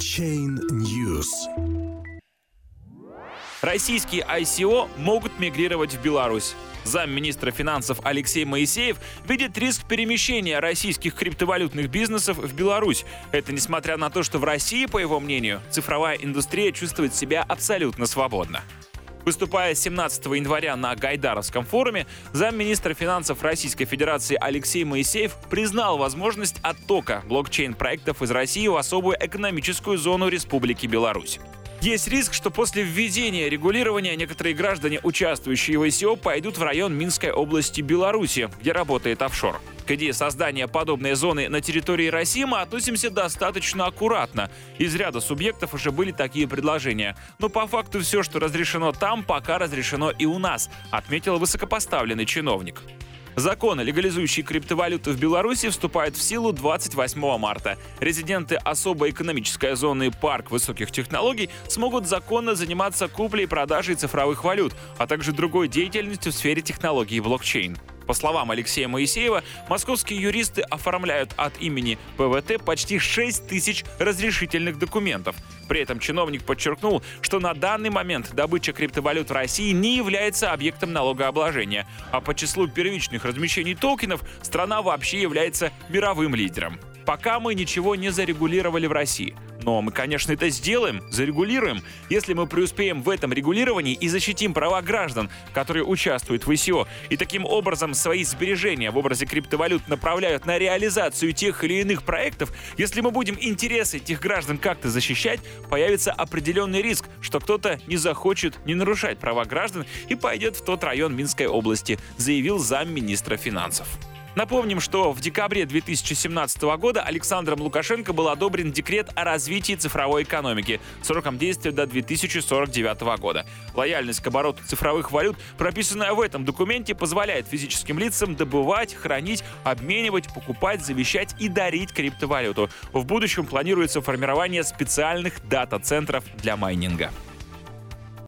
Chain News. Российские ICO могут мигрировать в Беларусь. Замминистра финансов Алексей Моисеев видит риск перемещения российских криптовалютных бизнесов в Беларусь. Это несмотря на то, что в России, по его мнению, цифровая индустрия чувствует себя абсолютно свободно. Выступая 17 января на Гайдаровском форуме, замминистра финансов Российской Федерации Алексей Моисеев признал возможность оттока блокчейн-проектов из России в особую экономическую зону Республики Беларусь. Есть риск, что после введения регулирования некоторые граждане, участвующие в ICO, пойдут в район Минской области Беларуси, где работает офшор. К идее создания подобной зоны на территории России мы относимся достаточно аккуратно. Из ряда субъектов уже были такие предложения. Но по факту все, что разрешено там, пока разрешено и у нас, отметил высокопоставленный чиновник. Законы, легализующие криптовалюту в Беларуси, вступают в силу 28 марта. Резиденты особой экономической зоны «Парк высоких технологий» смогут законно заниматься куплей и продажей цифровых валют, а также другой деятельностью в сфере технологий блокчейн. По словам Алексея Моисеева, московские юристы оформляют от имени ПВТ почти 6 тысяч разрешительных документов. При этом чиновник подчеркнул, что на данный момент добыча криптовалют в России не является объектом налогообложения, а по числу первичных размещений токенов страна вообще является мировым лидером. Пока мы ничего не зарегулировали в России. Но мы, конечно, это сделаем, зарегулируем, если мы преуспеем в этом регулировании и защитим права граждан, которые участвуют в ICO, и таким образом свои сбережения в образе криптовалют направляют на реализацию тех или иных проектов, если мы будем интересы этих граждан как-то защищать, появится определенный риск, что кто-то не захочет не нарушать права граждан и пойдет в тот район Минской области, заявил замминистра финансов. Напомним, что в декабре 2017 года Александром Лукашенко был одобрен декрет о развитии цифровой экономики сроком действия до 2049 года. Лояльность к обороту цифровых валют, прописанная в этом документе, позволяет физическим лицам добывать, хранить, обменивать, покупать, завещать и дарить криптовалюту. В будущем планируется формирование специальных дата-центров для майнинга.